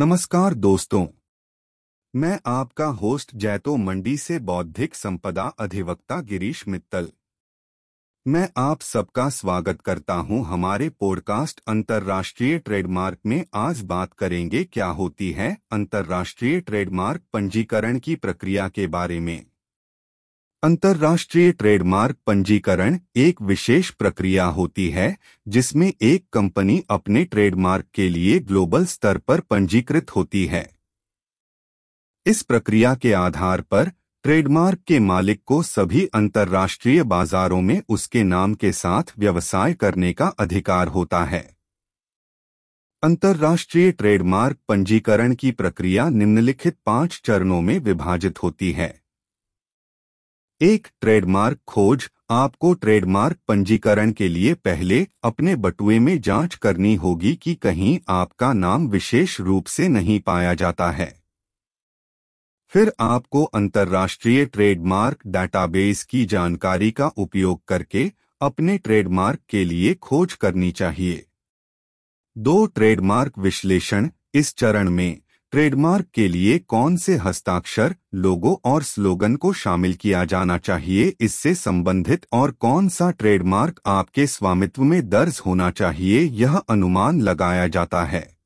नमस्कार दोस्तों। मैं आपका होस्ट जैतो मंडी से बौद्धिक संपदा अधिवक्ता गिरीश मित्तल। मैं आप सबका स्वागत करता हूँ हमारे पॉडकास्ट अंतर्राष्ट्रीय ट्रेडमार्क में। आज बात करेंगे क्या होती है अंतर्राष्ट्रीय ट्रेडमार्क पंजीकरण की प्रक्रिया के बारे में। अंतर्राष्ट्रीय ट्रेडमार्क पंजीकरण एक विशेष प्रक्रिया होती है, जिसमें एक कंपनी अपने ट्रेडमार्क के लिए ग्लोबल स्तर पर पंजीकृत होती है। इस प्रक्रिया के आधार पर ट्रेडमार्क के मालिक को सभी अंतर्राष्ट्रीय बाजारों में उसके नाम के साथ व्यवसाय करने का अधिकार होता है। अंतर्राष्ट्रीय ट्रेडमार्क पंजीकरण की प्रक्रिया निम्नलिखित पाँच चरणों में विभाजित होती है। एक ट्रेडमार्क खोज आपको ट्रेडमार्क पंजीकरण के लिए पहले अपने बटुए में जाँच करनी होगी कि कहीं आपका नाम विशेष रूप से नहीं पाया जाता है। फिर आपको अंतर्राष्ट्रीय ट्रेडमार्क डाटाबेस की जानकारी का उपयोग करके अपने ट्रेडमार्क के लिए खोज करनी चाहिए। दो ट्रेडमार्क विश्लेषण इस चरण में ट्रेडमार्क के लिए कौन से हस्ताक्षर, लोगो और स्लोगन को शामिल किया जाना चाहिए, इससे संबंधित और कौन सा ट्रेडमार्क आपके स्वामित्व में दर्ज होना चाहिए, यह अनुमान लगाया जाता है।